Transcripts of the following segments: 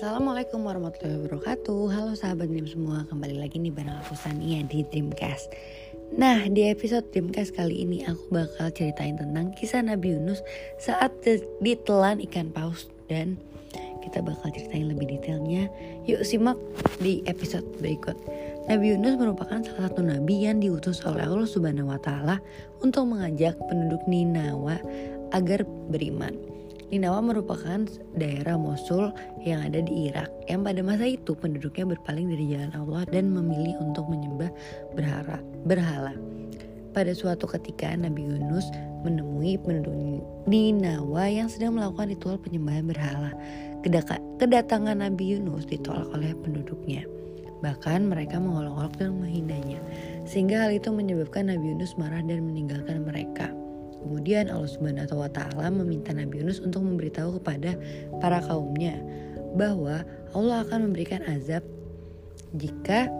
Assalamualaikum warahmatullahi wabarakatuh. Halo sahabat Dream semua Kembali lagi nih bareng aku Sania di Dreamcast. Nah di episode Dreamcast kali ini Aku bakal ceritain tentang kisah Nabi Yunus Saat ditelan ikan paus. Dan kita bakal ceritain lebih detailnya. Yuk simak di episode berikut. Nabi Yunus merupakan salah satu nabi yang diutus oleh Allah Subhanahu wa taala untuk mengajak penduduk Ninawa agar beriman. Ninawa merupakan daerah Mosul yang ada di Irak yang pada masa itu penduduknya berpaling dari jalan Allah dan memilih untuk menyembah berhala. berhala. Pada suatu ketika Nabi Yunus menemui penduduk Ninawa yang sedang melakukan ritual penyembahan berhala. Kedatangan Nabi Yunus ditolak oleh penduduknya. Bahkan mereka mengolok-olok dan menghinanya. Sehingga hal itu menyebabkan Nabi Yunus marah dan meninggalkan mereka. Kemudian Allah Subhanahu wa taala meminta Nabi Yunus untuk memberitahu kepada para kaumnya bahwa Allah akan memberikan azab jika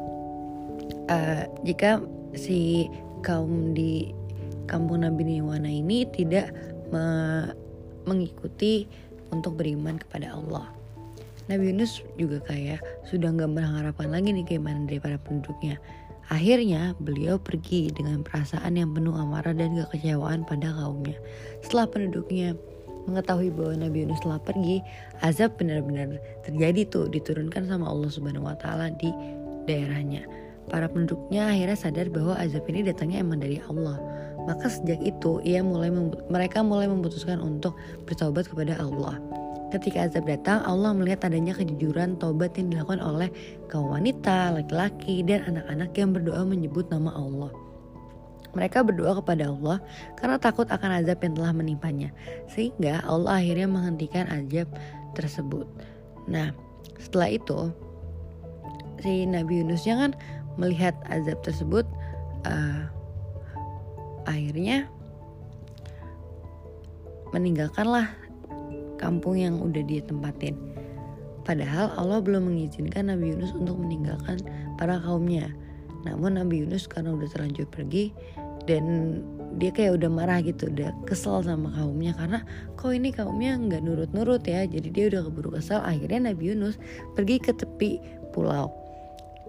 uh, jika si kaum di kampung Nabi Niwana ini tidak me mengikuti untuk beriman kepada Allah. Nabi Yunus juga kayak sudah nggak mengharapkan lagi nih keimanan dari para penduduknya. Akhirnya beliau pergi dengan perasaan yang penuh amarah dan kekecewaan pada kaumnya. Setelah penduduknya mengetahui bahwa Nabi Yunus telah pergi, azab benar-benar terjadi tuh diturunkan sama Allah Subhanahu wa taala di daerahnya. Para penduduknya akhirnya sadar bahwa azab ini datangnya emang dari Allah. Maka sejak itu ia mulai mereka mulai memutuskan untuk bertobat kepada Allah. Ketika azab datang, Allah melihat adanya kejujuran tobat yang dilakukan oleh kaum wanita, laki-laki, dan anak-anak yang berdoa menyebut nama Allah. Mereka berdoa kepada Allah karena takut akan azab yang telah menimpanya, sehingga Allah akhirnya menghentikan azab tersebut. Nah, setelah itu, si Nabi Yunusnya kan melihat azab tersebut, uh, akhirnya meninggalkanlah kampung yang udah dia tempatin. Padahal Allah belum mengizinkan Nabi Yunus untuk meninggalkan para kaumnya. Namun Nabi Yunus karena udah terlanjur pergi dan dia kayak udah marah gitu, udah kesel sama kaumnya karena kok ini kaumnya nggak nurut-nurut ya. Jadi dia udah keburu kesel. Akhirnya Nabi Yunus pergi ke tepi pulau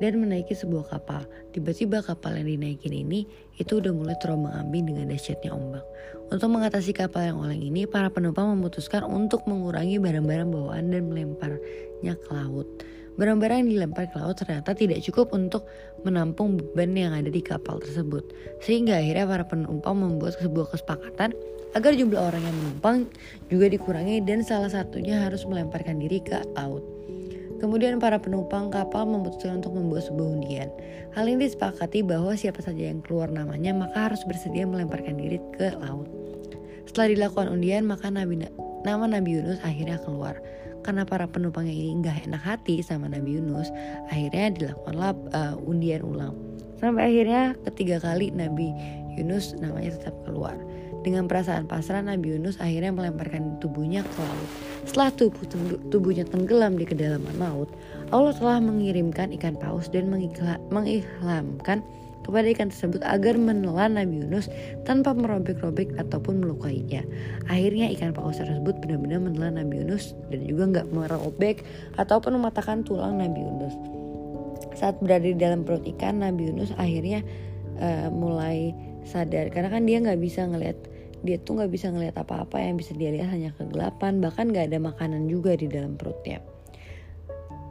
dan menaiki sebuah kapal. Tiba-tiba kapal yang dinaikin ini itu udah mulai terombang ambing dengan dahsyatnya ombak. Untuk mengatasi kapal yang oleng ini, para penumpang memutuskan untuk mengurangi barang-barang bawaan dan melemparnya ke laut. Barang-barang yang dilempar ke laut ternyata tidak cukup untuk menampung beban yang ada di kapal tersebut. Sehingga akhirnya para penumpang membuat sebuah kesepakatan agar jumlah orang yang menumpang juga dikurangi dan salah satunya harus melemparkan diri ke laut. Kemudian para penumpang kapal memutuskan untuk membuat sebuah undian. Hal ini disepakati bahwa siapa saja yang keluar namanya maka harus bersedia melemparkan diri ke laut. Setelah dilakukan undian maka Nabi, nama Nabi Yunus akhirnya keluar. Karena para penumpang ini nggak enak hati sama Nabi Yunus, akhirnya dilakukanlah uh, undian ulang. Sampai akhirnya ketiga kali Nabi Yunus namanya tetap keluar. Dengan perasaan pasrah Nabi Yunus akhirnya melemparkan tubuhnya ke laut. Setelah tubuh tubuhnya tenggelam di kedalaman laut, Allah telah mengirimkan ikan paus dan mengihlamkan kepada ikan tersebut agar menelan Nabi Yunus tanpa merobek-robek ataupun melukainya. Akhirnya ikan paus tersebut benar-benar menelan Nabi Yunus dan juga nggak merobek ataupun mematahkan tulang Nabi Yunus. Saat berada di dalam perut ikan, Nabi Yunus akhirnya uh, mulai sadar karena kan dia nggak bisa ngelihat dia tuh nggak bisa ngelihat apa-apa yang bisa dia lihat hanya kegelapan bahkan nggak ada makanan juga di dalam perutnya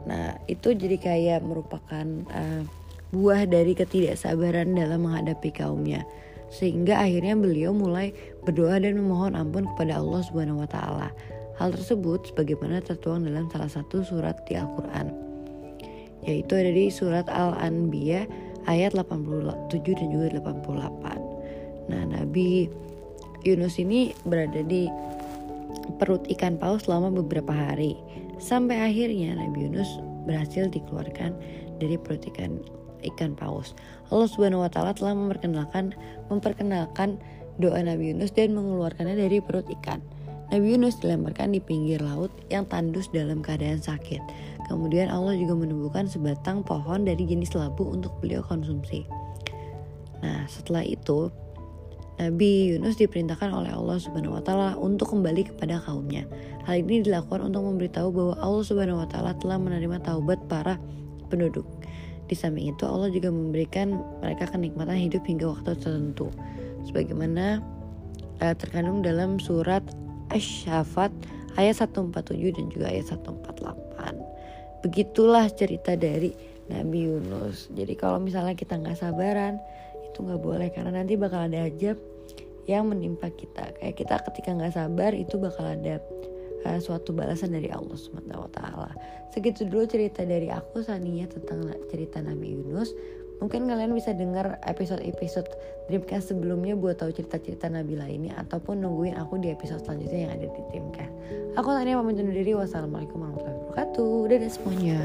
nah itu jadi kayak merupakan uh, buah dari ketidaksabaran dalam menghadapi kaumnya sehingga akhirnya beliau mulai berdoa dan memohon ampun kepada Allah Subhanahu wa taala. Hal tersebut sebagaimana tertuang dalam salah satu surat di Al-Qur'an yaitu ada di surat Al-Anbiya ayat 87 dan juga 88. Nah, Nabi Yunus ini berada di perut ikan paus selama beberapa hari sampai akhirnya Nabi Yunus berhasil dikeluarkan dari perut ikan ikan paus. Allah Subhanahu wa taala telah memperkenalkan memperkenalkan doa Nabi Yunus dan mengeluarkannya dari perut ikan. Nabi Yunus dilemparkan di pinggir laut yang tandus dalam keadaan sakit. Kemudian Allah juga menumbuhkan sebatang pohon dari jenis labu untuk beliau konsumsi. Nah, setelah itu Nabi Yunus diperintahkan oleh Allah Subhanahu wa taala untuk kembali kepada kaumnya. Hal ini dilakukan untuk memberitahu bahwa Allah Subhanahu wa taala telah menerima taubat para penduduk. Di samping itu Allah juga memberikan mereka kenikmatan hidup hingga waktu tertentu. Sebagaimana uh, terkandung dalam surat Asy-Syafat ayat 147 dan juga ayat 148. Begitulah cerita dari Nabi Yunus. Jadi kalau misalnya kita nggak sabaran, itu nggak boleh karena nanti bakal ada ajab yang menimpa kita. Kayak kita ketika nggak sabar itu bakal ada uh, suatu balasan dari Allah taala. Segitu dulu cerita dari aku Sania tentang cerita Nabi Yunus. Mungkin kalian bisa dengar episode-episode Dreamcast sebelumnya buat tahu cerita-cerita Nabi lainnya ataupun nungguin aku di episode selanjutnya yang ada di Dreamcast. Aku Tania pamit undur diri. Wassalamualaikum warahmatullahi wabarakatuh. Dadah semuanya.